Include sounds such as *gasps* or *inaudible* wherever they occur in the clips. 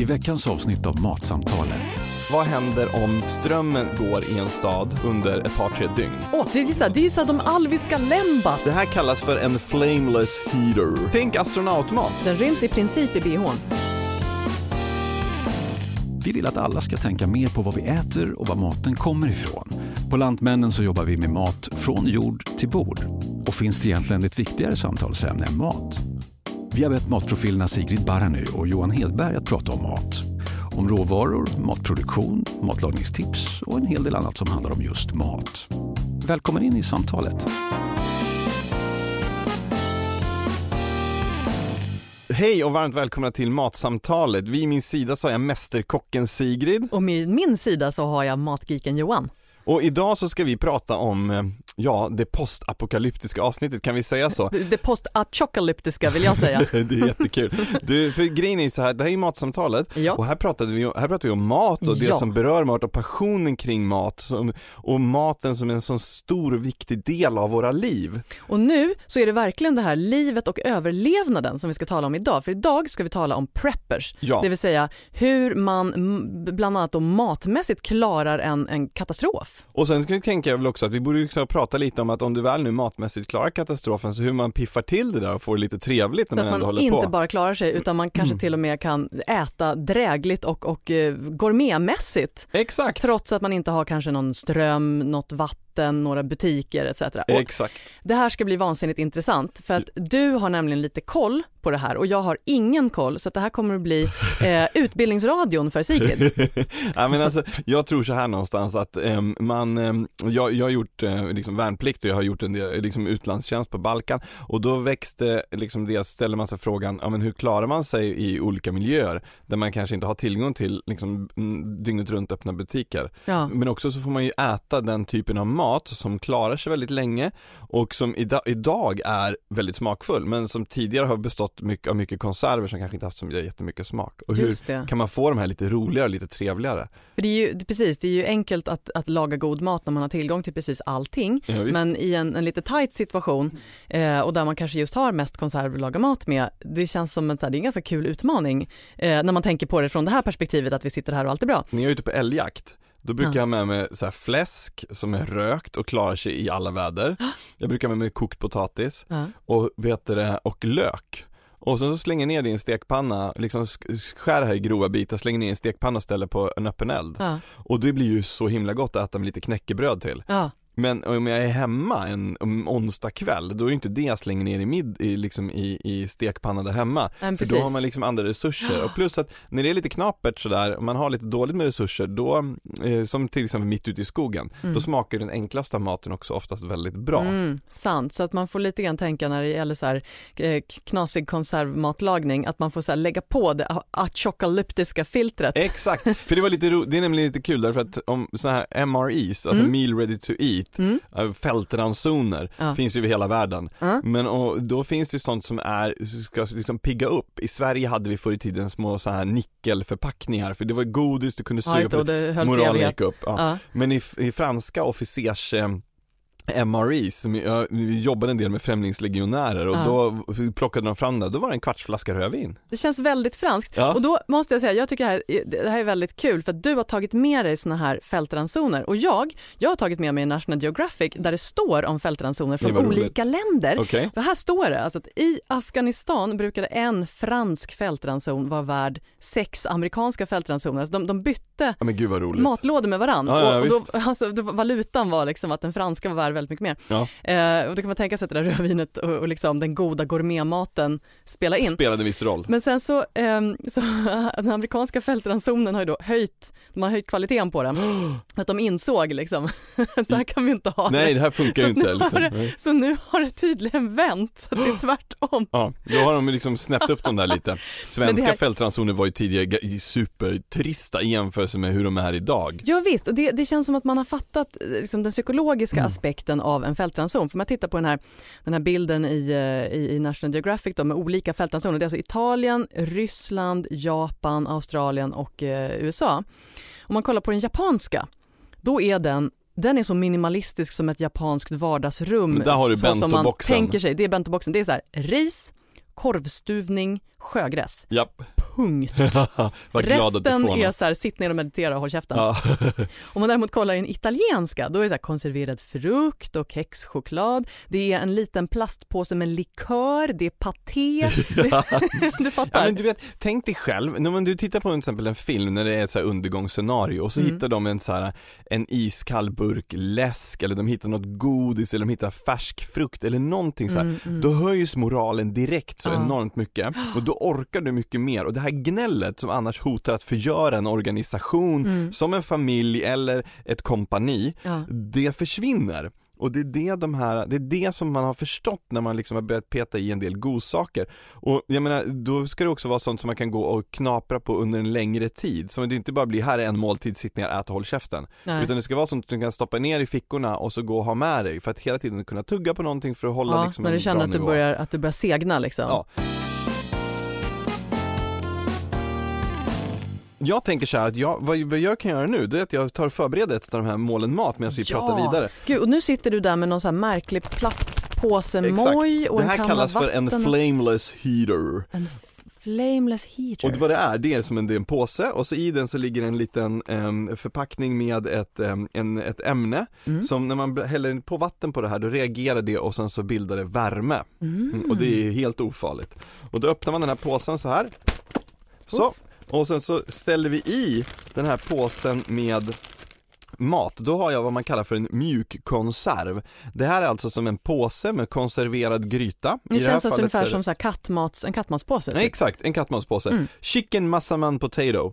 I veckans avsnitt av Matsamtalet. Vad händer om strömmen går i en stad under ett par, tre dygn? Åh, det är ju så här, det är ju så här de alviska lembas. Det här kallas för en flameless heater. Tänk astronautmat. Den ryms i princip i bhn. Vi vill att alla ska tänka mer på vad vi äter och var maten kommer ifrån. På Lantmännen så jobbar vi med mat från jord till bord. Och finns det egentligen ett viktigare samtalsämne än mat? Vi har bett matprofilerna Sigrid Barany och Johan Hedberg att prata om mat. Om råvaror, matproduktion, matlagningstips och en hel del annat som handlar om just mat. Välkommen in i samtalet. Hej och varmt välkomna till Matsamtalet. Vid min sida så har jag Mästerkocken Sigrid. Och med min sida så har jag matgeeken Johan. Och idag så ska vi prata om, eh, ja, det postapokalyptiska avsnittet, kan vi säga så? Det, det post-apokalyptiska vill jag säga. *laughs* det är jättekul. Du, för grejen är så här, det här är Matsamtalet Ja. och här pratar vi, här pratar vi om mat och det Ja. som berör mat och passionen kring mat som, och maten som en sån stor och viktig del av våra liv. Och nu så är det verkligen det här livet och överlevnaden som vi ska tala om idag. För idag ska vi tala om preppers. Ja. Det vill säga hur man bland annat då matmässigt klarar en, en katastrof. Och sen ska jag tänka väl också att vi borde ju kunna prata lite om att om du väl nu matmässigt klarar katastrofen så hur man piffar till det där och får det lite trevligt när Så man att ändå man håller inte på. Mm. bara klarar sig utan man kanske till och med kan äta drägligt och, och eh, gourmetmässigt. Exakt! Trots att man inte har kanske någon ström, något vatten, några butiker etc. Exakt. det här ska bli vansinnigt intressant för att du har nämligen lite koll på det här och jag har ingen koll så att det här kommer att bli eh, *laughs* utbildningsradion för Sigrid. *laughs* ja, men alltså, jag tror så här någonstans att ehm, man, ehm, jag, jag har gjort eh, liksom värnplikt och jag har gjort en del liksom utlandstjänst på Balkan och då växte liksom det, ställer man sig frågan, ja men hur klarar man sig i olika miljöer där man kanske inte har tillgång till liksom mm, dygnet runt öppna butiker. Ja. Men också så får man ju äta den typen av mat som klarar sig väldigt länge och som ida- idag är väldigt smakfull men som tidigare har bestått mycket, av mycket konserver som kanske inte haft så jättemycket smak. Och hur kan man få de här lite roligare och lite trevligare? För det är ju precis, det är ju enkelt att, att laga god mat när man har tillgång till precis allting. Ja. Men i en, en lite tight situation eh, och där man kanske just har mest konserver att laga mat med, det känns som en, så här, det är en ganska kul utmaning eh, när man tänker på det från det här perspektivet att vi sitter här och allt är bra. Jag är ute på älgjakt, då brukar Ja. jag ha med mig så fläsk som är rökt och klarar sig i alla väder. Jag brukar ha med mig kokt potatis och, vet du det, och lök. Och sen så slänger ner det i en stekpanna, liksom sk- skär här i grova bitar, slänger ner i en stekpanna och ställer på en öppen eld. Ja. Och det blir ju så himla gott att äta med lite knäckebröd till. Ja. Men om jag är hemma en om onsdag kväll, då är inte det jag slänger ner i, mid, i, liksom i, i stekpannan där hemma. Men För då har man liksom andra resurser *gasps* och plus att när det är lite knapert sådär, om man har lite dåligt med resurser då, eh, som till exempel mitt ute i skogen, då smakar den enklaste maten också oftast väldigt bra. Mm, sant, så att man får lite grann tänka när det gäller så här, eh, knasig konservmatlagning att man får så lägga på det apokalyptiska filtret. Exakt, för det var lite ro- det är nämligen lite kul därför att om sådana här MREs, alltså Mm. meal ready to eat, eh, fältransoner, Ja. finns ju över hela världen. Ja. Men och, då finns det sånt som är, ska liksom pigga upp. I Sverige hade vi förr i tiden små så här nickelförpackningar, för det var godis, du kunde Ja, hölls i moralen evighet. gick upp. Ja. Ja. Men i, i franska officers eh, MREs, vi jobbade en del med främlingslegionärer och Ja. då plockade de fram det, då var det en kvarts flaska rödvin. Det känns väldigt franskt. Ja. Och då måste jag säga, jag tycker det här, det här är väldigt kul för att du har tagit med dig såna här fältransoner och jag, jag har tagit med mig National Geographic där det står om fältransoner från vad roligt. olika länder. Okej? För här står det alltså att i Afghanistan brukade en fransk fältranson vara värd sex amerikanska fältransoner. Alltså de, de bytte Ja matlådor med varandra. Och, och då, alltså, valutan var liksom att den franska var värd väldigt mycket mer. Ja. Eh, och då kan man tänka sig att det där rödvinet och, och liksom den goda gourmetmaten spelar in. Spelade viss roll. Men sen så, ehm, så *laughs* den amerikanska fältransonen har ju då höjt, de har höjt kvaliteten på den. *gasps* Att de insåg liksom, *laughs* så här kan vi inte ha Nej det. det här funkar Så ju inte liksom. det-. Så nu har det tydligen vänt, så att det är tvärtom. Ja, då har de liksom snäppt upp dem där lite. *laughs* Svenska här- fältransoner var ju tidigare ga- supertrista i jämförelse med hur de är idag. Ja visst, och det, det känns som att man har fattat eh, liksom, den psykologiska aspekten av en fältranson. För man tittar på den här, den här bilden i, eh, i, i National Geographic då, med olika fältransoner. Det är alltså Italien, Ryssland, Japan, Australien och eh, USA. Om man kollar på den japanska, då är den den är så minimalistisk som ett japanskt vardagsrum. Men där har du så som man tänker sig. Det är bentoboxen. Det är så här, ris, korvstuvning, sjögräs. Japp. *laughs* du Resten är så här, sitt ner och meditera och håll käften. Ja. *laughs* Om man däremot kollar den italienska, då är det så här konserverad frukt och kexchoklad. Det är en liten plastpåse med likör, det är paté. *laughs* du Ja, fattar? men du vet, tänk dig själv, när man, du tittar på en, till exempel en film när det är ett så här undergångsscenario och så Mm. hittar de en så här, en iskall burk läsk eller de hittar något godis eller de hittar färsk frukt eller någonting så här. Mm, mm. Då höjs moralen direkt så Ja. enormt mycket *gasps* och då orkar du mycket mer och det här gnället som annars hotar att förgöra en organisation Mm. som en familj eller ett kompani, Ja. det försvinner. Och det är det, de här, det är det som man har förstått när man liksom har börjat peta i en del godsaker. Och jag menar, då ska det också vara sånt som man kan gå och knapra på under en längre tid. Så det inte bara blir, här är en måltid, sitt ner, ät och håll käften. Nej. Utan det ska vara sånt som du kan stoppa ner i fickorna och så gå och ha med dig för att hela tiden kunna tugga på någonting för att hålla ja, liksom när du känner att du, nivå. börjar, att du börjar segna liksom. Ja. Jag tänker så här att jag, vad, vad jag kan göra nu, det är att jag tar och förbereder ett av de här målen mat medan vi Ja. pratar vidare. Gud, och nu sitter du där med någon sån här märklig plastpåse moj och Det här kallas för en flameless heater. en flameless heater. Och vad det är, det är som en, det är en påse och så i den så ligger en liten em, förpackning med ett, em, en, ett ämne Mm. som när man häller på vatten på det här då reagerar det och sen så bildar det värme. Mm. Mm, och det är helt ofarligt. Och då öppnar man den här påsen så här. Så, och sen så ställer vi i den här påsen med mat, då har jag vad man kallar för en mjukkonserv. Det här är alltså som en påse med konserverad gryta. Det I känns alltså fallet ungefär så är det- som så här kattmats, en kattmatspåse. Nej typ. exakt, en kattmatspåse. Mm. Chicken massaman potato.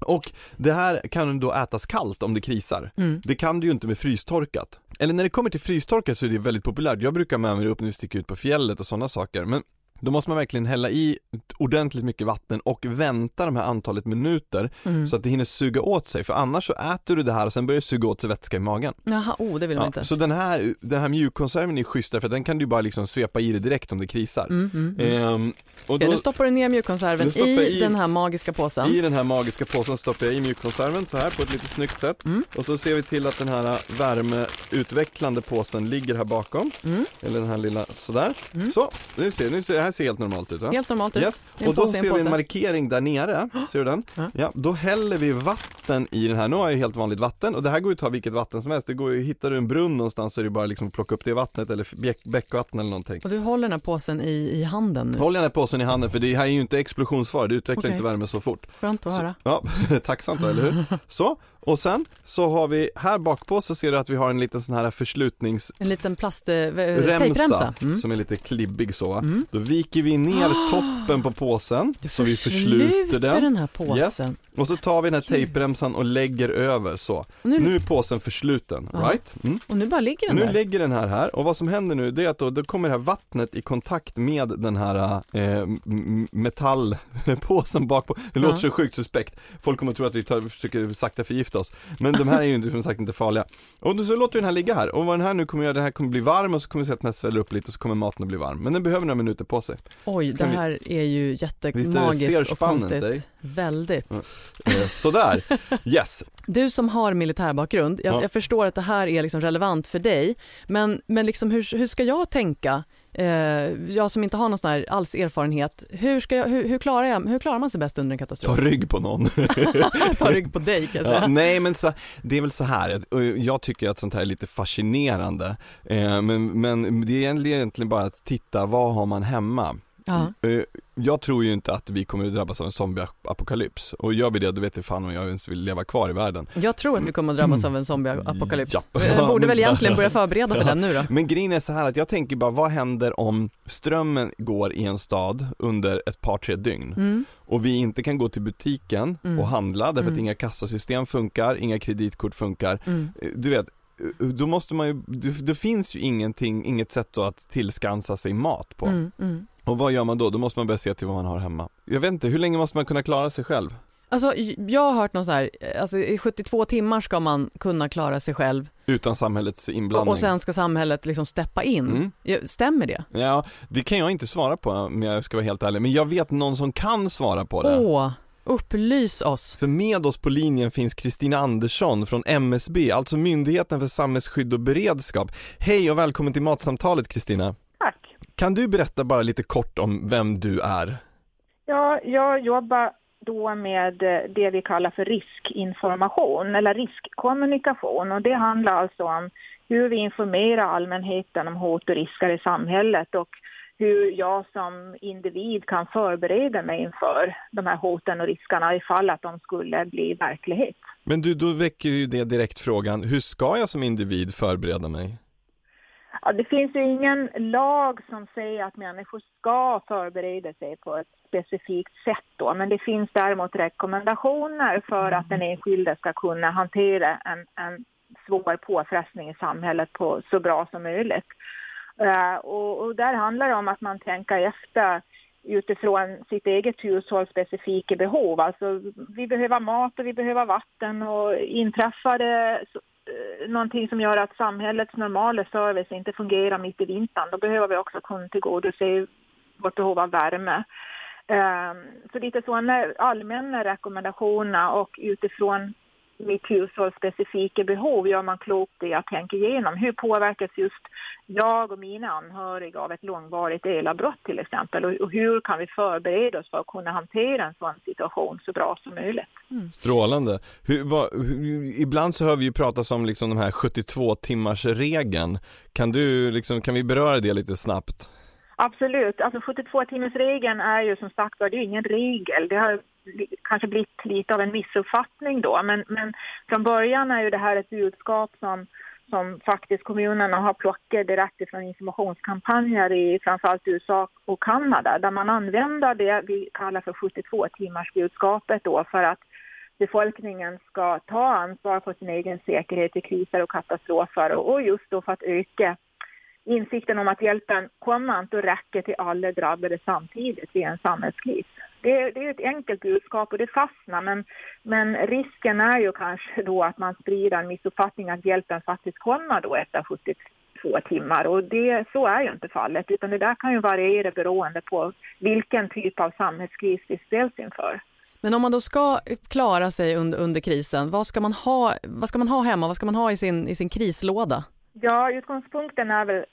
Och det här kan då ätas kallt om det krisar. Mm. Det kan du ju inte med frystorkat. Eller när det kommer till frystorkat så är det väldigt populärt. Jag brukar med mig det upp när vi sticker ut på fjället och sådana saker. Men då måste man verkligen hälla i ordentligt mycket vatten och vänta de här antalet minuter Mm. så att det hinner suga åt sig. För annars så äter du det här och sen börjar det suga åt sig vätska i magen. Jaha, oh det vill man Ja, inte. så den här, den här mjukkonserven är schysst att den kan du bara liksom svepa i det direkt om det krisar. Mm, mm, mm. Ehm, och då, nu stoppar du ner mjukkonserven i, jag i- den här magiska påsen. I den här magiska påsen stoppar jag i mjukkonserven så här på ett lite snyggt sätt. Mm. Och så ser vi till att den här värmeutvecklande påsen ligger här bakom. Mm. Eller den här lilla sådär. Så, nu ser, nu ser, här ser helt normalt ut va? Helt normalt ut. Yes. Och då ser vi en markering där nere, ser du den? Ja. Då häller vi vatten i den här, nu har jag helt vanligt vatten och det här går ju att ta vilket vatten som helst, det går ju, hittar du en brunn någonstans så är det bara liksom att plocka upp det vattnet eller bäck, bäckvatten eller någonting. Och du håller den här påsen i, i handen nu. Håll gärna påsen i handen för det här är ju inte explosionsfara, det utvecklar Okej. inte värme så fort. Skönt att Så, höra. ja, *laughs* tacksamt då, eller hur? *laughs* Så, och sen så har vi, här bak på så ser du att vi har en liten sån här förslutningsremsa En liten plast, eh, tejpremsa. Mm. som är lite klibbig så. Mm. Då viker vi ner *gasps* toppen på påsen Du så vi försluter den. den här påsen. Och så tar vi den här tejpremsan och lägger över så. Nu, Nu är påsen försluten, Ja. right? Mm. och nu bara ligger den Nu där. lägger den här här och vad som händer nu det är att då, då kommer det här vattnet i kontakt med den här eh, metallpåsen *laughs* bak på. Det låter Ja. så sjukt suspekt. Folk kommer att tro att vi tar, försöker sakta förgifta oss. Men de här är ju inte, som sagt inte farliga. Och så låter vi den här ligga här och vad den här nu kommer göra, den här kommer bli varm och så kommer vi se att den här sväller upp lite och så kommer maten att bli varm. Men den behöver några minuter på sig. Oj, det kan vi- här är ju är jättemagiskt och konstigt. ej? Väldigt. Eh, sådär, *laughs* yes. Du som har militärbakgrund, jag, Ja. jag förstår att det här är liksom relevant för dig, men, men liksom hur, hur ska jag tänka? Eh, jag som inte har någon sån här alls erfarenhet, hur, ska jag, hur, hur, klarar jag, hur klarar man sig bäst under en Ta katastrof? rygg på någon. *laughs* Ta rygg på dig kan jag säga. Ja, nej men så, det är väl så här, jag tycker att sånt här är lite fascinerande. Eh, men, men det är egentligen bara att titta, vad har man hemma? Ja. Eh, jag tror ju inte att vi kommer att drabbas av en zombieapokalyps och gör vi det då vet jag fan om jag ens vill leva kvar i världen. Jag tror att vi kommer att drabbas av en zombieapokalyps. Jag borde väl egentligen börja förbereda för den nu då. Men grejen är så här att jag tänker bara, vad händer om strömmen går i en stad under ett par tre dygn Mm. och vi inte kan gå till butiken Mm. och handla därför att Mm. inga kassasystem funkar, inga kreditkort funkar. Mm. Eh, Du vet, eh, då måste man ju, det, finns ju ingenting, inget sätt att tillskansa sig mat på. Mm. Mm. Och vad gör man då? Då måste man börja se till vad man har hemma. Jag vet inte, hur länge måste man kunna klara sig själv? Alltså, jag har hört någon så här, alltså i 72 timmar ska man kunna klara sig själv Utan samhällets inblandning. och sen ska samhället liksom steppa in. Mm. Stämmer det? Ja, det kan jag inte svara på om jag ska vara helt ärlig, men jag vet någon som kan svara på det. Åh, upplys oss. För med oss på linjen finns Kristina Andersson från MSB, alltså Myndigheten för samhällsskydd och beredskap. Hej och välkommen till Matsamtalet Kristina. Kan du berätta bara lite kort om vem du är? Ja, jag jobbar då med det vi kallar för riskinformation eller riskkommunikation och det handlar alltså om hur vi informerar allmänheten om hot och risker i samhället och hur jag som individ kan förbereda mig inför de här hoten och riskerna ifall att de skulle bli verklighet. Men du, då väcker ju det direkt frågan, hur ska jag som individ förbereda mig? Ja, det finns ju ingen lag som säger att människor ska förbereda sig på ett specifikt sätt då, men det finns däremot rekommendationer för att den enskilde ska kunna hantera en, en svår påfrestning i samhället på så bra som möjligt. Uh, och, och, där handlar det om att man tänker efter utifrån sitt eget hushålls specifika behov. Alltså vi behöver mat och vi behöver vatten och inträffar det Eh, någonting som gör att samhällets normala service inte fungerar mitt i vintern, då behöver vi också kunna tillgodose vårt behov av värme. Ehm, så lite sådana allmänna rekommendationer och utifrån mitt hushålls specifika behov gör man klokt i att tänka igenom hur påverkas just jag och mina anhöriga av ett långvarigt elavbrott till exempel och, hur kan vi förbereda oss för att kunna hantera en sån situation så bra som möjligt. Mm. Strålande. Hur, vad, hur, ibland så hör vi ju pratas om liksom de här 72 timmars regeln. Kan du liksom, kan vi beröra det lite snabbt? Absolut, alltså 72 timmars regeln är ju som sagt var, det är ingen regel. Det har kanske blivit lite av en missuppfattning då, men, men från början är ju det här ett budskap som som faktiskt kommunerna har plockat direkt från informationskampanjer i framförallt USA och Kanada där man använder det vi kallar för 72 timmars budskapet då för att befolkningen ska ta ansvar för sin egen säkerhet i kriser och katastrofer och just då för att öka insikten om att hjälpen kommer inte att räcka till alla drabbade samtidigt i en samhällskris. Det, det är ett enkelt budskap och det fastnar men, men risken är ju kanske då att man sprider en missuppfattning att hjälpen faktiskt kommer då efter 72 timmar och det, så är ju inte fallet utan det där kan ju variera beroende på vilken typ av samhällskris vi ställs inför. Men om man då ska klara sig under, under krisen, vad ska, man ha, vad ska man ha hemma, vad ska man ha i sin, i sin krislåda? Ja, utgångspunkten är väl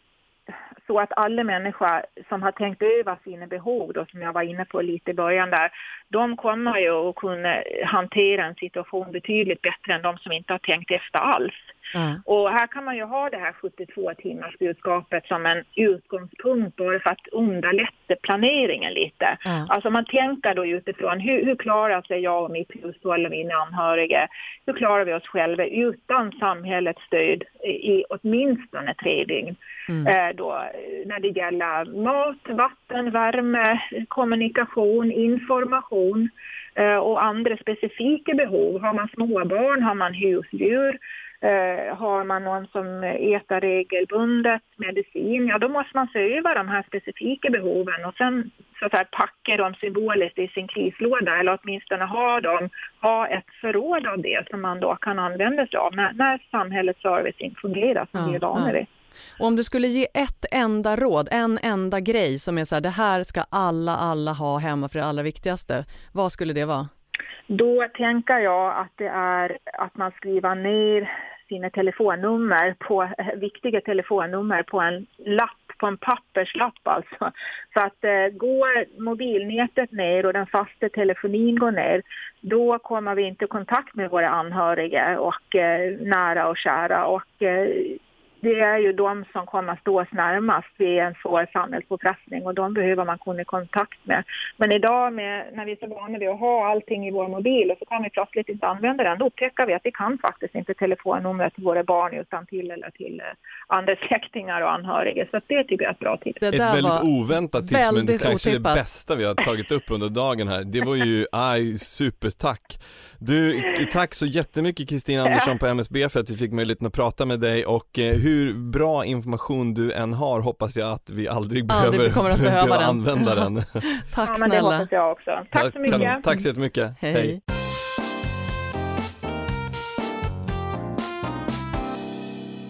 så att alla människor som har tänkt över sina behov, då, som jag var inne på lite i början där, de kommer ju att kunna hantera en situation betydligt bättre än de som inte har tänkt efter alls. Mm. Och här kan man ju ha det här 72 timmars budskapet som en utgångspunkt bara för att underlätta planeringen lite. Mm. Alltså man tänker då utifrån hur, hur klarar sig jag och mitt hushåll och mina anhöriga? Hur klarar vi oss själva utan samhällets stöd i åtminstone tre dygn? Mm. Eh, då, när det gäller mat, vatten, värme, kommunikation, information eh, och andra specifika behov. Har man småbarn, har man husdjur, Eh, har man någon som äter regelbundet medicin, ja då måste man se över de här specifika behoven och sen så att säga, packa dem symboliskt i sin krislåda eller åtminstone ha, dem, ha ett förråd av det som man då kan använda sig av när, när samhällets service inte fungerar som ja, vi är vana vid. Och om du skulle ge ett enda råd, en enda grej som är så här, det här ska alla, alla ha hemma för det allra viktigaste, vad skulle det vara? Då tänker jag att det är att man skriver ner sina telefonnummer på, eh, viktiga telefonnummer på en lapp, på en papperslapp alltså. Så att eh, går mobilnätet ner och den fasta telefonin går ner, då kommer vi inte i kontakt med våra anhöriga och eh, nära och kära. Och, eh, det är ju de som kommer att stå oss närmast vid en svår samhällspåfrestning och de behöver man komma i kontakt med. Men idag med, när vi är så vana vid att ha allting i vår mobil och så kan vi plötsligt inte använda den, då upptäcker vi att vi kan faktiskt inte telefonnumret till våra barn utan till eller till eh, andra *laughs* släktingar och anhöriga. Så det tycker jag är ett bra tips. Ett väldigt oväntat tips men det kanske är det bästa vi har tagit upp under dagen här. Det var ju, *laughs* aj, supertack. Du, tack så jättemycket Kristina Andersson på MSB för att vi fick möjligheten att prata med dig och eh, hur bra information du än har hoppas jag att vi aldrig, aldrig behöver, kommer att behöva *laughs* behöva använda den. *laughs* tack ja, snälla. det hoppas jag också. Tack så mycket. tack så jättemycket. Hej. Hej.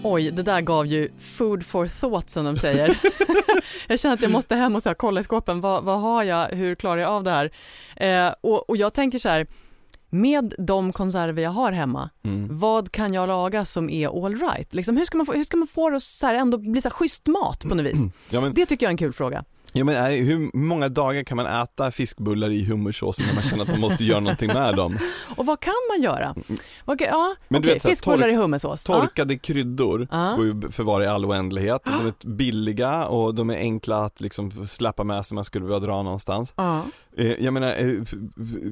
Oj, det där gav ju food for thought som de säger. *laughs* jag känner att jag måste hem och så här, kolla i skåpen, vad, vad har jag, hur klarar jag av det här? Eh, och, och jag tänker så här, med de konserver jag har hemma, mm. vad kan jag laga som är all right? Liksom, hur, ska man få, hur ska man få det att så här ändå bli så här schysst mat på något vis? *clears throat* Ja, men, det tycker jag är en kul fråga. Ja men är, hur många dagar kan man äta fiskbullar i hummersås när man känner att man måste göra någonting med dem? *laughs* Och vad kan man göra? Vad kan- ja, Men okej, vet fiskbullar tork- i hummersås. Torkade kryddor Ja. går ju förvara i all oändlighet. De är *gasps* billiga och de är enkla att liksom släppa med sig om man skulle behöva dra någonstans. Ja. Eh, Jag menar, eh,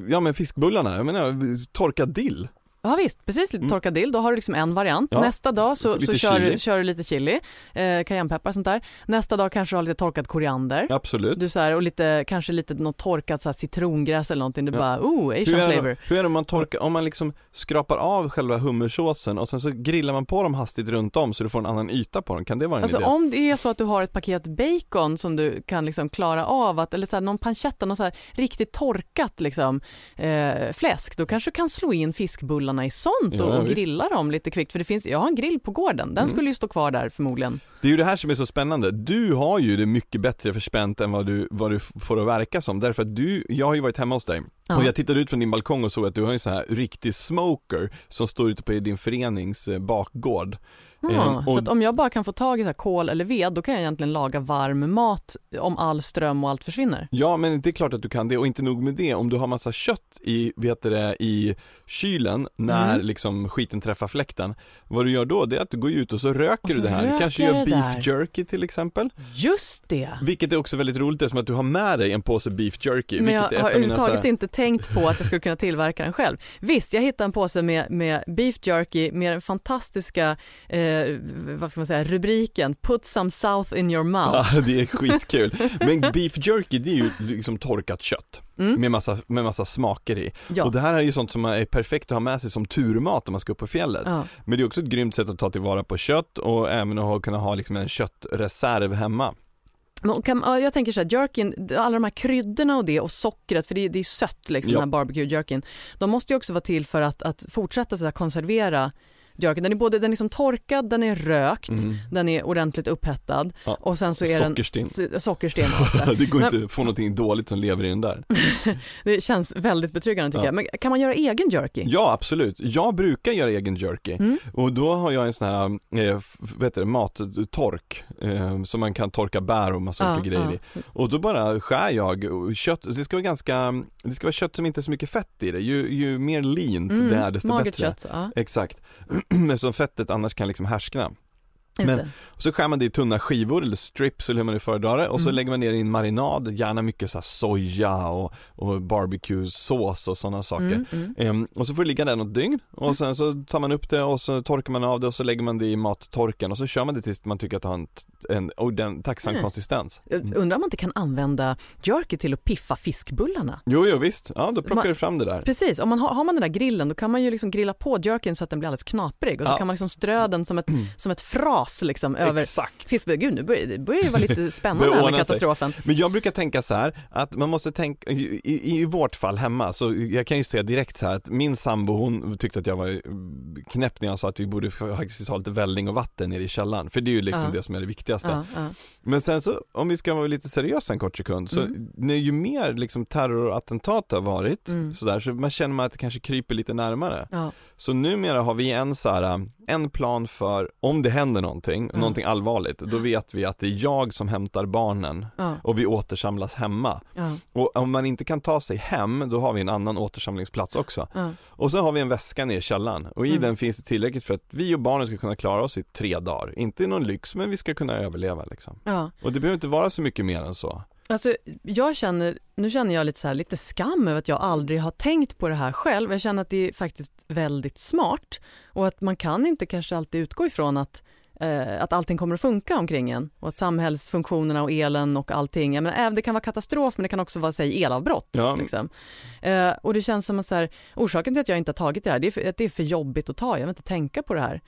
ja men fiskbullarna, jag menar torkad dill. Ja visst, precis lite Mm. torkad dill, då har du liksom en variant. Ja. Nästa dag så, Lite så kör, du- kör du lite chili, eh, cayennepeppar sånt där. Nästa dag kanske du har lite torkad koriander. Absolut. Du så här, och lite, kanske lite något torkat så här, citrongräs eller någonting, du Ja. bara oh, Hur asian är, det, flavor. hur är det om man torkar, om man liksom skrapar av själva hummersåsen och sen så grillar man på dem hastigt runt om så du får en annan yta på dem, kan det vara en Alltså idé? om det är så att du har ett paket bacon som du kan liksom klara av att, eller så här, någon pancetta, någon så här riktigt torkat liksom, eh, fläsk, då kanske du kan slå in fiskbullarna i sånt Ja, och, och grilla dem lite kvickt. För det finns, jag har en grill på gården, den Mm. skulle ju stå kvar där förmodligen. Det är ju det här som är så spännande. Du har ju det mycket bättre förspänt än vad du, vad du får att verka som. Därför att du, jag har ju varit hemma hos dig Ja. och jag tittade ut från din balkong och såg att du har en sån här riktig smoker som står ute på din förenings eh, bakgård. Ja, Ehm, så och- att om jag bara kan få tag i så här kol eller ved, då kan jag egentligen laga varm mat om all ström och allt försvinner. Ja men det är klart att du kan det och inte nog med det, om du har massa kött i, vet du det, i kylen när Mm. liksom skiten träffar fläkten. Vad du gör då, det är att du går ut och så röker Och du så det här. Du kanske gör beef där. jerky till exempel. Just det! Vilket är också väldigt roligt eftersom att du har med dig en påse beef jerky. Men jag har mina så överhuvudtaget här- inte tänkt på att jag skulle kunna tillverka den själv. Visst, jag hittade en påse med, med beef jerky med den fantastiska, eh, vad ska man säga, rubriken “Put some south in your mouth”. Ja, det är skitkul. *laughs* Men beef jerky det är ju liksom torkat kött Mm. med massa, med massa smaker i. Ja. Och det här är ju sånt som är perfekt att ha med sig som turmat om man ska upp på fjället. Ja. Men det är också ett grymt sätt att ta tillvara på kött och även att ha- kunna ha liksom en köttreserv hemma. Kan, ja, jag tänker så här, jerkin, alla de här kryddorna och det och sockret, för det, är- det är sött liksom, Ja. den här barbecue jerkin. De måste ju också vara till för att, att fortsätta så här, konservera jerkin. Den är både den är liksom torkad, den är rökt, Mm. den är ordentligt upphettad Ja. och sen så är Sockersten. den sockersten. *laughs* det går Men- inte att få någonting dåligt som lever i den där. *laughs* Det känns väldigt betryggande tycker Ja. jag. Men kan man göra egen jerky? Ja absolut, jag brukar göra egen jerky Mm. och då har jag en sån här, eh, vet du, mattork eh, som man kan torka bär och massa Ja, olika grejer i. Och då bara skär jag kött, det ska vara ganska, det ska vara kött som inte är så mycket fett i det, ju, ju mer leant Mm, det är desto magert bättre. kött. Exakt, *clears throat* eftersom fettet annars kan liksom härskna. Men-. Och så skär man det i tunna skivor eller strips eller hur man nu föredrar det och så Mm. lägger man ner i en marinad, gärna mycket så soja och, och barbecue-sås och sådana saker. Mm, mm. Ehm, och så får det ligga där något dygn och sen så tar man upp det och så torkar man av det och så lägger man det i mattorken och så kör man det tills man tycker att det har en, en, en, tacksam Mm. konsistens. Jag Undrar om man inte kan använda jerky till att piffa fiskbullarna? Jo, jo visst, ja då plockar Man- du fram det där. Precis, om man har, har man den där grillen då kan man ju liksom grilla på jerkyn så att den blir alldeles knaprig och så Ja. kan man liksom strö den som ett, som ett fras liksom över Exakt. Gud, nu börjar det börjar ju vara lite *laughs* spännande här med sig. katastrofen. Men jag brukar tänka så här att man måste tänka, i, i, vårt fall hemma så jag kan ju säga direkt så här att min sambo hon tyckte att jag var eh, knäpp när jag sa att vi borde faktiskt ha lite välling och vatten nere i källaren för det är ju liksom Ja. det som är det viktigaste. Ja. Men sen så, om vi ska vara lite seriösa en kort sekund, så Mm. när ju mer liksom terrorattentat har varit, Mm. sådär, så man känner man att det kanske kryper lite närmare. Ja. Så numera har vi en så här, en plan för om det händer någonting, Ja. någonting allvarligt, då vet vi att det är jag som hämtar barnen Ja, och vi återsamlas hemma. ja, Och om man inte kan ta sig hem, då har vi en annan återsamlingsplats också. Och så har vi en väska nere i källaren och i Mm. den finns det tillräckligt för att vi och barnen ska kunna klara oss i tre dagar. Inte någon lyx, men vi ska kunna överleva liksom. Och det behöver inte vara så mycket mer än så. Alltså, jag känner, nu känner jag lite, så här, lite skam över att jag aldrig har tänkt på det här själv. Jag känner att det är faktiskt väldigt smart och att man kan inte kanske alltid utgå ifrån att eh, att allting kommer att funka omkring en och att samhällsfunktionerna och elen och allting, jag menar, det kan vara katastrof men det kan också vara säg elavbrott. Ja. Liksom. Eh, och det känns som att så här, orsaken till att jag inte har tagit det här det är för, att det är för jobbigt att ta, jag vill inte tänka på det här.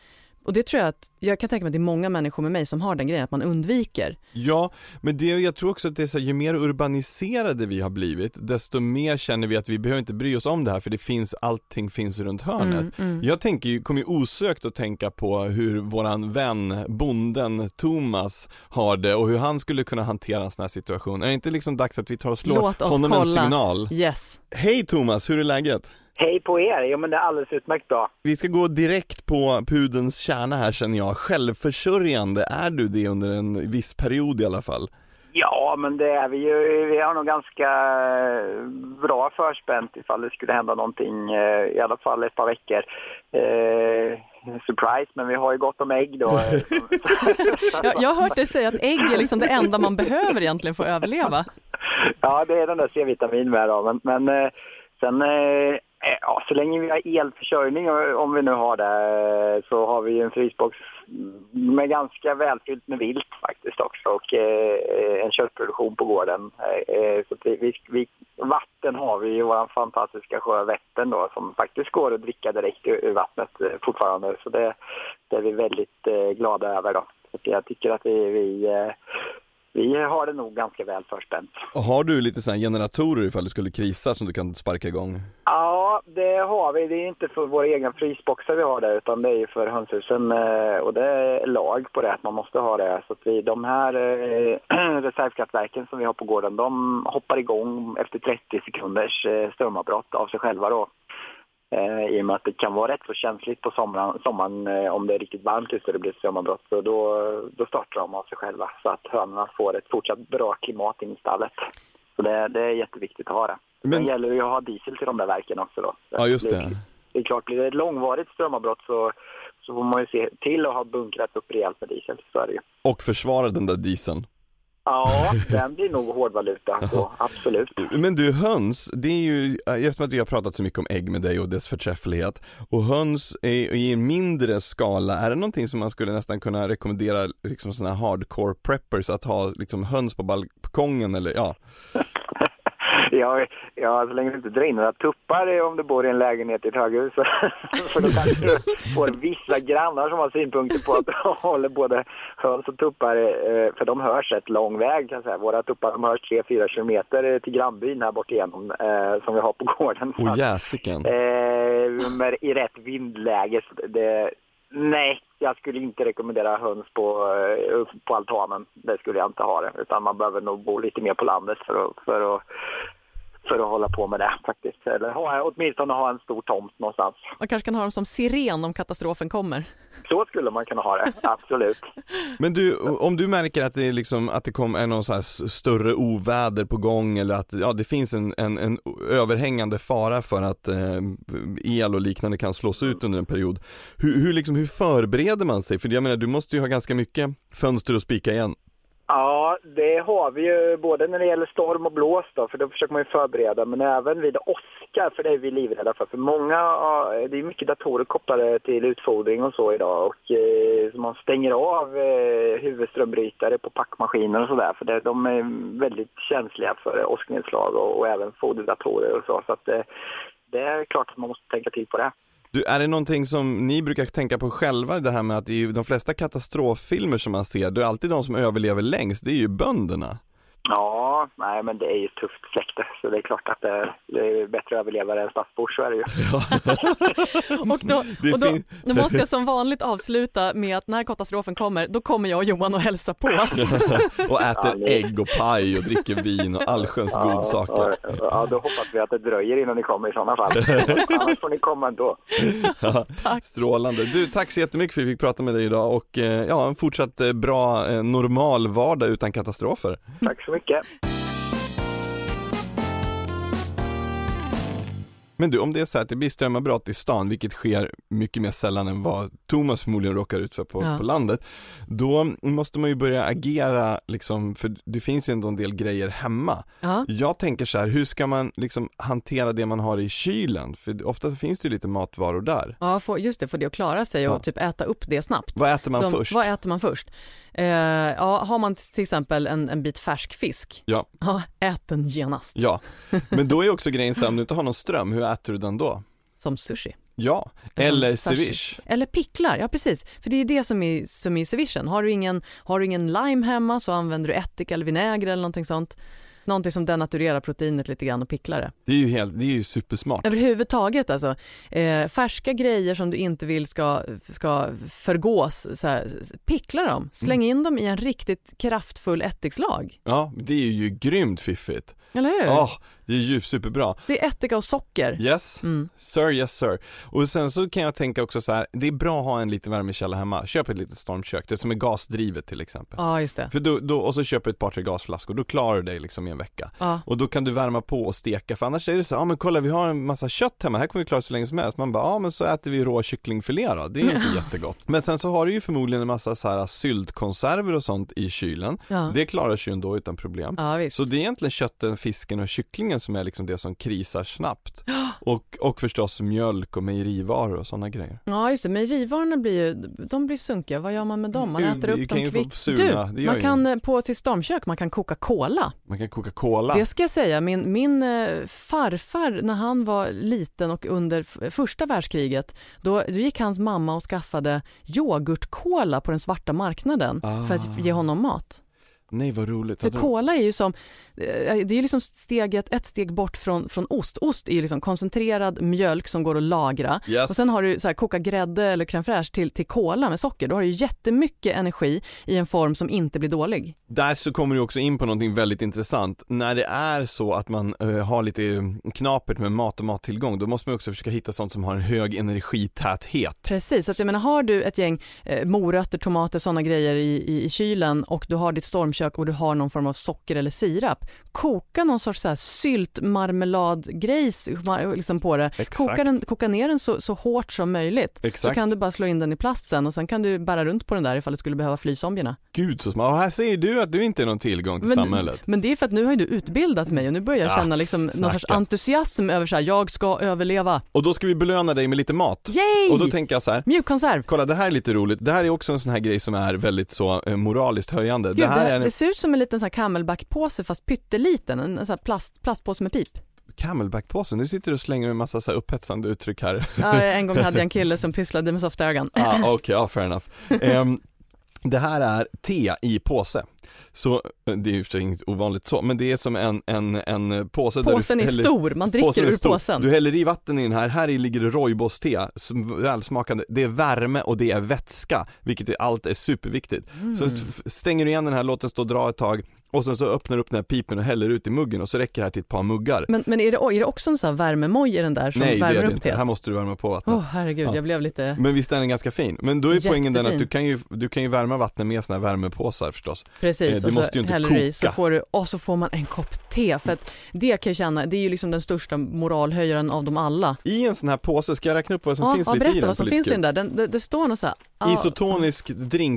Och det tror jag att, jag kan tänka mig att det är många människor med mig som har den grejen att man undviker. Ja, men det, jag tror också att det är så här, ju mer urbaniserade vi har blivit, desto mer känner vi att vi behöver inte bry oss om det här för det finns, allting finns runt hörnet. Mm, mm. Jag tänker ju, kommer ju osökt att tänka på hur våran vän, bonden Thomas har det och hur han skulle kunna hantera en sån här situation. Är det inte liksom dags att vi tar och slår Låt oss honom en kolla. signal? Yes. Hej Thomas, hur är läget? Hej på er! Jo men det är alldeles utmärkt bra. Vi ska gå direkt på pudelns kärna här känner jag. Självförsörjande, är du det under en viss period i alla fall? Ja, men det är vi ju. Vi har nog ganska eh, bra förspänt ifall det skulle hända någonting, eh, i alla fall ett par veckor. Eh, surprise, men vi har ju gott om ägg då. *laughs* jag, jag har hört dig säga att ägg är liksom det enda man behöver egentligen för att överleva. Ja, det är den där C-vitamin med då, men, men sen Eh, ja, så länge vi har elförsörjning, eh, om vi nu har det, eh, så har vi en frysbox med ganska välfyllt med vilt faktiskt också och en köttproduktion på gården. Så vi, vi, vatten har vi i vår fantastiska sjö Vättern då som faktiskt går att dricka direkt ur vattnet fortfarande. Så det, det är vi väldigt glada över då. Så jag tycker att vi, vi vi har det nog ganska väl förspänt. Och har du lite sådana generatorer ifall det skulle krisa som du kan sparka igång? Ja, det har vi. Det är inte för våra egna frysboxar vi har det utan det är för hönshusen eh, och det är lag på det att man måste ha det. Så att vi, de här eh, *clears throat* reservkraftverken som vi har på gården de hoppar igång efter 30 sekunders eh, strömavbrott av sig själva då. Eh, I och med att det kan vara rätt så känsligt på sommaren, sommaren eh, om det är riktigt varmt ute och det blir strömavbrott. Så då, då startar de av sig själva så att hönorna får ett fortsatt bra klimat in i stallet. Så det, det är jätteviktigt att ha det. Men Sen gäller det att ha diesel till de där verken också då. Ja, just det. Det är klart, blir det ett långvarigt strömavbrott så, så får man ju se till att ha bunkrat upp rejält med diesel. Så är det ju. Och försvara den där dieseln. Ja, den blir nog hårdvaluta, så absolut. Men du, höns, det är ju, eftersom att vi har pratat så mycket om ägg med dig och dess förträfflighet, och höns är, i en mindre skala, är det någonting som man skulle nästan kunna rekommendera liksom sådana hardcore preppers att ha liksom höns på balkongen eller ja? *laughs* *laughs* Ja, ja, så länge du inte drar in några tuppar om du bor i en lägenhet i ett höghus. *laughs* För då kanske du får vissa grannar som har synpunkter på att du håller både höns och tuppar, eh, för de hörs rätt lång väg kan säga. Våra tuppar de hörs 3-4 kilometer till grannbyn här bort igenom eh, som vi har på gården. Åh oh, jäsiken! Eh, I rätt vindläge. Det, Nej, jag skulle inte rekommendera höns på, eh, på altanen. Det skulle jag inte ha det. Utan man behöver nog bo lite mer på landet för att, för att för att hålla på med det faktiskt. Eller ha, åtminstone ha en stor tomt någonstans. Man kanske kan ha dem som siren om katastrofen kommer. Så skulle man kunna ha det, *laughs* absolut. Men du, om du märker att det, är liksom, att det kom, är någon så större oväder på gång eller att ja, det finns en, en, en överhängande fara för att eh, el och liknande kan slås ut under en period. Hur, hur, liksom, hur förbereder man sig? För jag menar, du måste ju ha ganska mycket fönster att spika igen. Ja, det har vi ju både när det gäller storm och blås då, för då försöker man ju förbereda, men även vid åska, för det är vi livrädda för. För många, det är mycket datorer kopplade till utfodring och så idag och eh, så man stänger av eh, huvudströmbrytare på packmaskiner och sådär, för det, de är väldigt känsliga för åsknedslag och, och även foderdatorer och så. Så att det, det är klart att man måste tänka till på det. Du, är det någonting som ni brukar tänka på själva, det här med att i de flesta katastroffilmer som man ser, det är alltid de som överlever längst, det är ju bönderna. Ja, nej men det är ju ett tufft släkte så det är klart att det, det är bättre överlevare än stadsbor, så är det ju. Ja. *laughs* och då, och då, då, måste jag som vanligt avsluta med att när katastrofen kommer, då kommer jag och Johan och hälsa på. *laughs* och äter ja, ägg och paj och dricker vin och allsköns ja, godsaker. Ja, då hoppas vi att det dröjer innan ni kommer i sådana fall. *laughs* Annars får ni komma ändå. Ja, tack. Strålande. Du, tack så jättemycket för att vi fick prata med dig idag och eh, ja, en fortsatt eh, bra, eh, normal vardag utan katastrofer. Tack så mycket. Men du, om det är så att det blir strömavbrott i stan, vilket sker mycket mer sällan än vad Thomas förmodligen råkar ut för på, ja. på landet, då måste man ju börja agera liksom, för det finns ju ändå en del grejer hemma. Ja. Jag tänker så här, hur ska man liksom hantera det man har i kylen? För ofta finns det ju lite matvaror där. Ja, just det, för det att klara sig och ja. typ äta upp det snabbt. Vad äter man De, först? Vad äter man först? Eh, ja, har man till exempel en, en bit färsk fisk, ja. ja, ät den genast. Ja, *laughs* men då är också grejen så om du inte har någon ström, hur äter du den då? Som sushi. Ja, eller ceviche. Eller picklar, ja precis. För det är det som är, som är cevichen. Har du, ingen, har du ingen lime hemma så använder du ättika eller vinäger eller någonting sånt. Någonting som denaturerar proteinet lite grann och picklar det. Det är ju, helt, det är ju supersmart. Överhuvudtaget alltså. Eh, färska grejer som du inte vill ska, ska förgås, så här, pickla dem. Släng mm. in dem i en riktigt kraftfull ättikslag. Ja, det är ju grymt fiffigt. Eller hur? Åh, det är ju superbra. Det är ättika och socker. Yes, Mm. sir, yes sir. Och sen så kan jag tänka också så här, det är bra att ha en liten värmekälla hemma. Köp ett litet stormkök, det som är gasdrivet till exempel. Ja, just det. För då, då, och så köper ett par tre gasflaskor, då klarar du dig liksom i en vecka. Ja. Och då kan du värma på och steka, för annars är det så, ja ah, men kolla vi har en massa kött hemma, här kommer vi klara oss så länge som helst. Man bara, ja ah, men så äter vi rå kycklingfilé då, det är ju inte *laughs* jättegott. Men sen så har du ju förmodligen en massa så här syltkonserver och sånt i kylen. Det klarar sig ju ändå utan problem. Så det är egentligen köttet, fisken och kycklingen som är liksom det som krisar snabbt. *gasps* Och, och förstås mjölk och mejerivaror och sådana grejer. Ja just det, mejerivarorna blir ju, de blir sunkiga, vad gör man med dem? Man Du, äter upp dem kvickt. Du, man kan eh, på sitt stormkök, man kan koka cola. Man kan koka cola. Det ska jag säga, min, min eh, farfar när han var liten och under första världskriget, då, då gick hans mamma och skaffade yoghurtcola på den svarta marknaden för Ah. att ge honom mat. Nej vad roligt. För cola är ju som, eh, det är liksom steget, ett steg bort från, från ost. Ost är ju liksom koncentrerad mjölk som går att lagra. Yes. Och sen har du så här, koka grädde eller crème fraîche till, till cola med socker. Då har du ju jättemycket energi i en form som inte blir dålig. Där så kommer du också in på någonting väldigt intressant. När det är så att man eh, har lite knapert med mat och mattillgång, då måste man också försöka hitta sånt som har en hög energitäthet. Precis, så att jag menar har du ett gäng eh, morötter, tomater, sådana grejer i, i, i kylen och du har ditt stormkök och du har någon form av socker eller sirap. Koka någon sorts så här syltmarmeladgrejs liksom på det. Exakt. Koka, den, koka ner den så, så hårt som möjligt. Så Exakt. kan du bara slå in den i plast sen och sen kan du bära runt på den där ifall du skulle behöva fly zombierna. Gud så smart. Och här säger du att du inte är någon tillgång till Men- samhället. Men det är för att nu har du utbildat mig och nu börjar jag Ja, känna liksom någon sorts entusiasm över så här, jag ska överleva. Och då ska vi belöna dig med lite mat. Yay! Och då tänker jag så här. Mjukkonserv. Kolla det här är lite roligt, det här är också en sån här grej som är väldigt så eh, moraliskt höjande. Gud, det här det, är en det ser ut som en liten så här camelback-påse fast pytteliten, en, sån här plast, plastpåse med pip. camelback-påse, nu sitter du och slänger en massa så här upphetsande uttryck här. Ja, en gång hade jag en kille *laughs* som pysslade med softögon. ah, Okej, ja fair enough. *laughs* Ehm, det här är te i påse. Så, eh, det är ju för inget ovanligt så, men det är som en, en, en påse Påsen där är du häller, stor, man dricker påsen är ur stor. påsen. Du häller i vatten i den här, här i ligger det rooibos-te, som- välsmakande, det är värme och det är vätska, vilket är, allt är superviktigt. Mm. Så stänger du igen den här, låt den stå och dra ett tag och sen så öppnar du upp den här pipen och häller ut i muggen och så räcker det här till ett par muggar. Men, men är, det, är det också en sån här värmemoj i den där som Nej det värmer är det upp inte, det? här måste du värma på vattnet. Åh herregud, Ja. jag blev lite... Men visst är den ganska fin? Men då är poängen den att Jättefin. du kan ju, du kan ju värma vattnet med såna här värmepåsar förstås. Eh, Precis, det och så måste ju inte häller du i så får du, och så får man en kopp te. För att det kan jag känna, det är ju liksom den största moralhöjaren av dem alla. I en sån här påse, ska jag räkna upp vad som Ja, finns ja, lite i berätta den? vad som för lite finns i den där. Den, det, det står något så här... ah, Isotonisk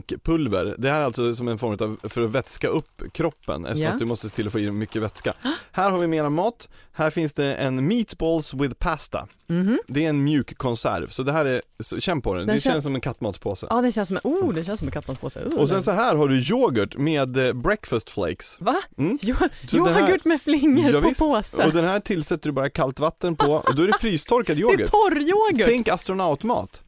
drinkpulver, det här är alltså som en form av, för att vätska upp kroppen eftersom Ja. att du måste se till att få i mycket vätska. Här har vi mera mat, här finns det en meatballs with pasta. mhm. Det är en mjuk konserv, så det här är, så, känn på den, Den det kän- känns som en kattmatspåse. Ja, det känns som en, oh, det känns som en kattmatspåse. Oh, Och sen så här har du yoghurt med eh, breakfast flakes. Va? Mm. Jo- Så den här- Yoghurt med flingor Ja, på visst. påse? Och den här tillsätter du bara kallt vatten på, och då är det frystorkad *laughs* Det är yoghurt. torryoghurt! Tänk astronautmat.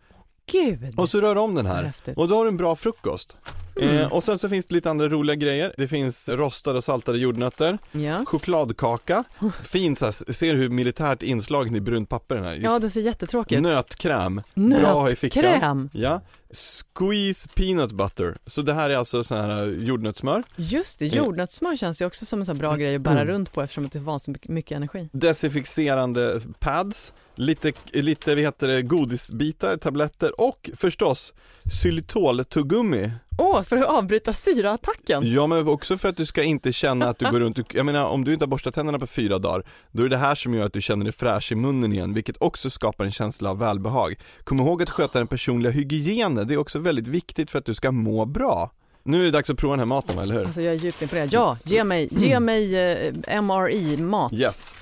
Gud! Och så rör du om den här. häftigt. Och då har du en bra frukost. Mm. Eh, och sen så finns det lite andra roliga grejer. Det finns rostade och saltade jordnötter, Ja. chokladkaka, *laughs* fint så här, ser hur militärt inslagen i brunt papper den här? ja, den ser jättetråkig ut. Nötkräm. Nötkräm! Ja, squeeze peanut butter. Så det här är alltså så här jordnötssmör. Just det, Eh. jordnötssmör känns ju också som en sån här bra grej att bära runt på eftersom det var så mycket- energi. desinficerande pads, lite, lite vad heter det, godisbitar, tabletter och förstås xylitol-tuggummi. Åh, för att avbryta syraattacken! Ja men också för att du ska inte känna att du går runt, jag menar om du inte har borstat tänderna på fyra dagar, då är det här som gör att du känner dig fräsch i munnen igen, vilket också skapar en känsla av välbehag. Kom ihåg att sköta den personliga hygienen, det är också väldigt viktigt för att du ska må bra. Nu är det dags att prova den här maten eller hur? Alltså jag är djupt imponerad. Ja, ge mig, ge mig eh, MRI-mat. Yes.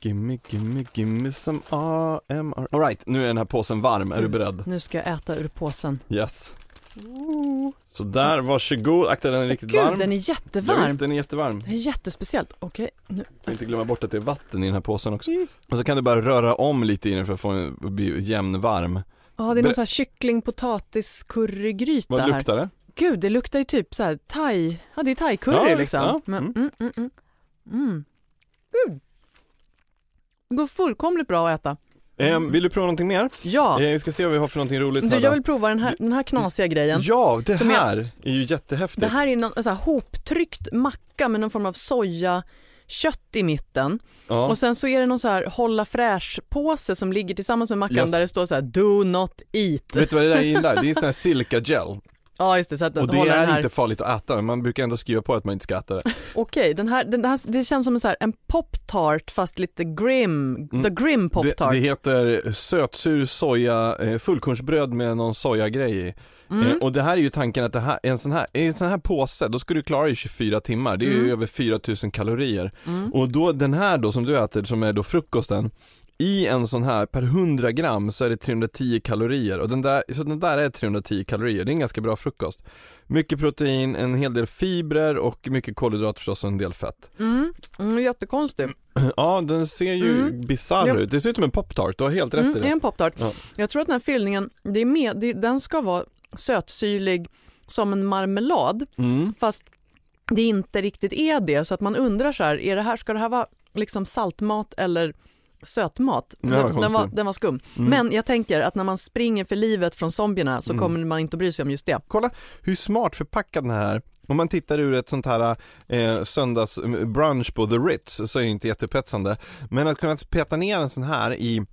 Gimme, gimme, gimme some AMR. Alright, nu är den här påsen varm, är du beredd? Nu ska jag äta ur påsen. Yes. Så där, varsågod, akta den är riktigt Gud, varm. den är Ja, jättevarm. visst, den är jättevarm. Det är jättespeciellt. Okej, nu. Får inte glömma bort att det är vatten i den här påsen också. Och så kan du bara röra om lite i den för att få den att bli jämn varm. Ja, det är någon sån här kyckling potatis currygryta Vad här. luktar det? Gud, det luktar ju typ så här thai, ja det är thai-curry Ja, liksom. ja. Men, Mm. mm, mm, mm. Mm. Gud. Det går fullkomligt bra att äta. Ehm, vill du prova någonting mer? Ja, Eh, vi ska se vad vi har för någonting roligt du, här jag vill prova den här, den här knasiga grejen. Ja, det Som jag- här är ju jättehäftigt. Det här är någon så här, hoptryckt macka med någon form av soja kött i mitten Ja. och sen så är det någon så här hålla fräsch-påse som ligger tillsammans med mackan Yes. där det står så här do not eat. Vet du vad det där är i den där? Det är sån här silka gel *laughs* Ja just det, så att och det är här. inte farligt att äta, men man brukar ändå skriva på att man inte ska äta det. *laughs* Okej, den här, den här, det känns som en, så här, en pop-tart fast lite grim, Mm. the grim Det, pop-tart. det heter sötsur soja, eh, fullkornsbröd med någon sojagrej i. Mm. Eh, och det här är ju tanken att det här, en sån här, en sån här påse, då ska du klara i 24 timmar, det är ju Mm. över 4000 kalorier. Mm. Och då den här då som du äter, som är då frukosten, i en sån här per 100 gram så är det 310 kalorier och den där, så den där är 310 kalorier, det är en ganska bra frukost. Mycket protein, en hel del fibrer och mycket kolhydrat förstås och en del fett. Mm. Mm, jättekonstig. *clears throat* Ja, den ser ju Mm. bisarr Ja. ut. Det ser ut som en poptart, du har helt rätt Mm, i det är det. en poptart. Ja. Jag tror att den här fyllningen, det är med, det, den ska vara sötsyrlig som en marmelad Mm. fast det inte riktigt är det så att man undrar så här, är det här, ska det här vara liksom saltmat eller sötmat? Ja, den, den, var, den var skum. Mm. Men jag tänker att när man springer för livet från zombierna så Mm. kommer man inte att bry sig om just det. Kolla hur smart förpackad den här är. Om man tittar ur ett sånt här eh, söndagsbrunch på The Ritz så är det inte jättepetsande. Men att kunna peta ner en sån här i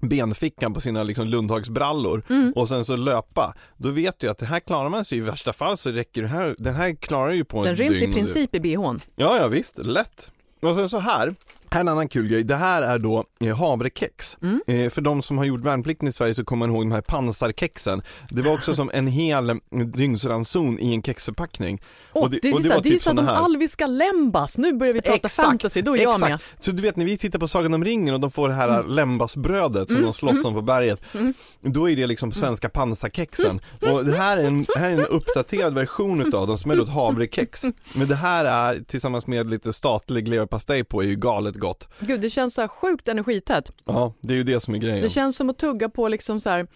benfickan på sina liksom Lundhagsbrallor Mm. och sen så löpa, då vet du att det här klarar man sig i värsta fall så räcker det här, den här klarar ju på Den ryms i dygn. och du- princip i bhn. Ja, ja visst, lätt. Och sen så här, här är en annan kul grej. Det här är då eh, havrekex. Mm. Eh, för de som har gjort värnplikten i Sverige så kommer man ihåg de här pansarkexen. Det var också *laughs* som en hel eh, dygnsranson i en kexförpackning. Åh, Och det- det, och det var det är typ så såna de alviska lembas, nu börjar vi prata Exakt, fantasy, då är jag Exakt. med. Så du vet när vi tittar på Sagan om ringen och de får det här lembasbrödet som Mm, de slåss om på berget. Mm. Då är det liksom svenska pansarkexen. Och det här är en, här är en uppdaterad version utav dem som är då ett havrekex. Men det här är tillsammans med lite statlig leverpastej på är ju galet gott. Gud, det känns så här sjukt energitätt. Ja, det är ju det som är grejen. Det känns som att tugga på liksom så här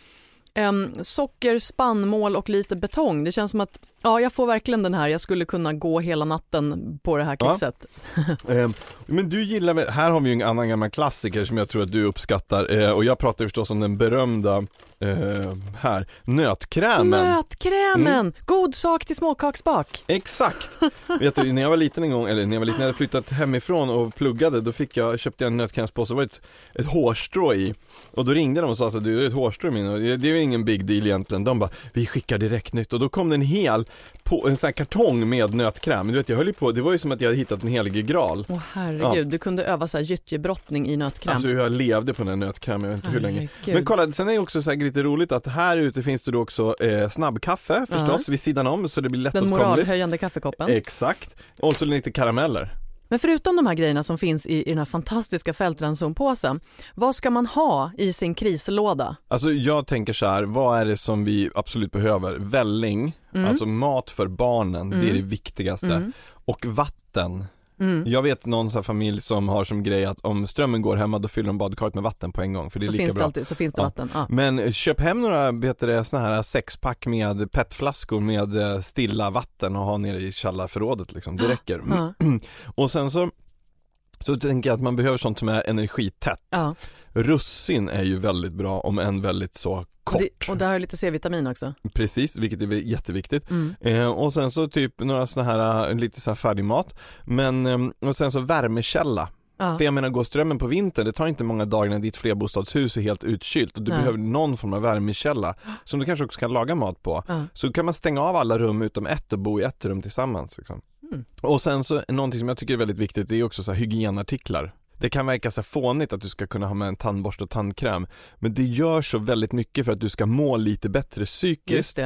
em, socker, spannmål och lite betong. Det känns som att, ja jag får verkligen den här, jag skulle kunna gå hela natten på det här Ja. kexet. *laughs* Eh, men du gillar, väl- här har vi ju en annan gammal klassiker som jag tror att du uppskattar eh, och jag pratar förstås om den berömda, eh, här, nötkrämen. Nötkrämen, Mm. god sak till småkaksbak. Exakt! *laughs* Vet du, när jag var liten en gång, eller när jag var liten, när jag flyttat hemifrån och pluggade, då fick jag, köpte jag en nötkrämspåse, det var ett, ett hårstrå i. Och då ringde de och sa så här, du det är ett hårstrå i min, och det är ingen big deal egentligen. De bara, vi skickar direkt nytt. Och då kom det en hel, på, en sån här kartong med nötkräm. Du vet, jag höll på, det var ju som att jag hade hittat en helige graal. Åh herregud, du kunde öva så här gyttjebrottning i nötkräm. Alltså jag levde på den här nötkrämen, jag vet inte hur länge. Herregud. Men kolla, sen är det också så här lite roligt att här ute finns det då också eh, snabbkaffe förstås vid sidan om så det blir Den lättåtkomligt. moralhöjande kaffekoppen. Exakt. Och så lite karameller. Men förutom de här grejerna som finns i, i den här fantastiska fältransonpåsen, vad ska man ha i sin krislåda? Alltså jag tänker så här, vad är det som vi absolut behöver? Välling, Mm. alltså mat för barnen, det är Mm. det viktigaste. Mm. Och vatten. Mm. Jag vet någon här familj som har som grej att om strömmen går hemma då fyller de badkaret med vatten på en gång för det är Så lika finns det bra. alltid, så finns det Ja. vatten. Ja. Men köp hem några vet såna här sexpack med petflaskor med eh, stilla vatten och ha nere i källarförrådet liksom, det räcker. Ja. *clears throat* Och sen så så tänker jag att man behöver sånt som är energitätt. Ja. Russin är ju väldigt bra om än väldigt så Och, kort. det, och där har lite C-vitamin också. Precis, vilket är jätteviktigt. Mm. Eh, och sen så typ några såna här, eh, lite så här färdigmat. Men, eh, och sen så värmekälla. Ja. För jag menar, går strömmen på vintern, det tar inte många dagar när ditt flerbostadshus är helt utkylt och du Nej. behöver någon form av värmekälla som du kanske också kan laga mat på. Ja. Så kan man stänga av alla rum utom ett och bo i ett rum tillsammans. Liksom. Mm. Och sen så, någonting som jag tycker är väldigt viktigt, det är också så hygienartiklar. Det kan verka så fånigt att du ska kunna ha med en tandborste och tandkräm, men det gör så väldigt mycket för att du ska må lite bättre psykiskt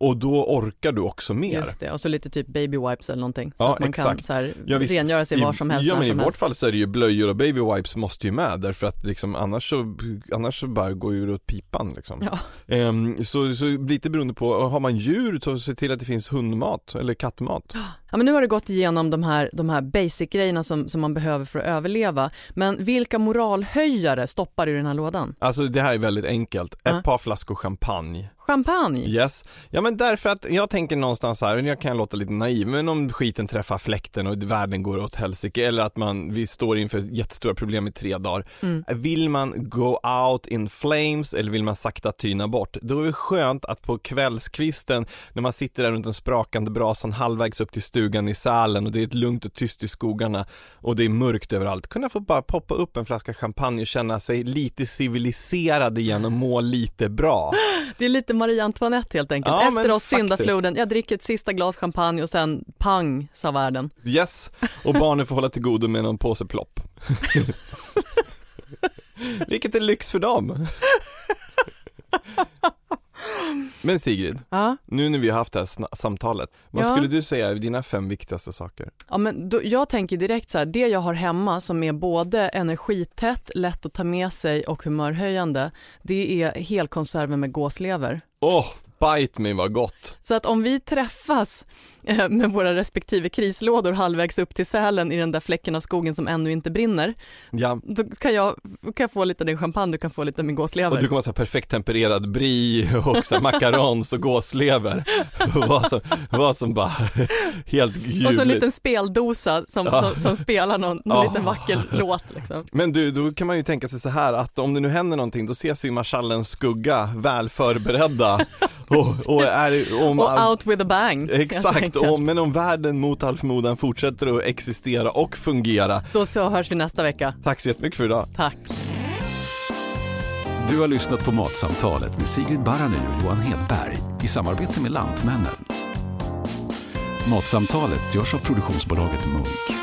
och då orkar du också mer. just det. Och så lite typ baby wipes eller någonting. Så Ja, att man kan exakt. så här, Ja, visst. rengöra sig I- var som helst, Ja men i vårt helst. fall så är det ju blöjor och baby wipes måste ju med därför att liksom annars så, annars så bara går ju det åt pipan liksom. Ja. Ehm, så, så lite beroende på, har man djur så se till att det finns hundmat eller kattmat. Ja, men nu har du gått igenom de här, de här basic-grejerna som, som man behöver för att överleva. Men vilka moralhöjare stoppar du i den här lådan? Alltså det här är väldigt enkelt, ett Ja. par flaskor champagne. Champagne? Yes. Ja men därför att jag tänker någonstans här, jag kan låta lite naiv, men om skiten träffar fläkten och världen går åt helsike eller att man, vi står inför jättestora problem i tre dagar. Mm. Vill man go out in flames eller vill man sakta tyna bort? Då är det skönt att på kvällskvisten när man sitter där runt den sprakande brasan halvvägs upp till stugan i Sälen och det är ett lugnt och tyst i skogarna och det är mörkt överallt, kunna få bara poppa upp en flaska champagne och känna sig lite civiliserad igen och må lite bra. *gasps* Det är lite Marie Antoinette helt enkelt. Ja, Efter oss syndafloden, jag dricker ett sista glas champagne och sen pang sa världen. Yes, och barnen får hålla till godo med någon påse plopp. *laughs* Vilket är lyx för dem. Men Sigrid, Ja. nu när vi har haft det här samtalet, vad Ja. skulle du säga är dina fem viktigaste saker? Ja, men då, jag tänker direkt så här, det jag har hemma som är både energitätt, lätt att ta med sig och humörhöjande, det är helkonserven med gåslever. Åh, bite me vad gott! Så att om vi träffas med våra respektive krislådor halvvägs upp till Sälen i den där fläcken av skogen som ännu inte brinner, Ja, då kan jag, kan jag få lite av din champagne, du kan få lite av min gåslever. och du kommer ha så här perfekt tempererad brie och så macarons och gåslever. vad, som, vad som bara helt ljuvligt. och så en liten speldosa som, Ja. som, som spelar någon, någon Ja. liten vacker låt liksom. Men du, då kan man ju tänka sig så här att om det nu händer någonting, då ses vi i marschallens skugga, väl förberedda *laughs* och, och är om Och out with a bang. Exakt, och, men om världen mot all förmodan fortsätter att existera och fungera. Då så hörs vi nästa vecka. Tack så jättemycket för idag. Tack. Du har lyssnat på Matsamtalet med Sigrid Barany och Johan Hedberg i samarbete med Lantmännen. Matsamtalet görs av produktionsbolaget Munk.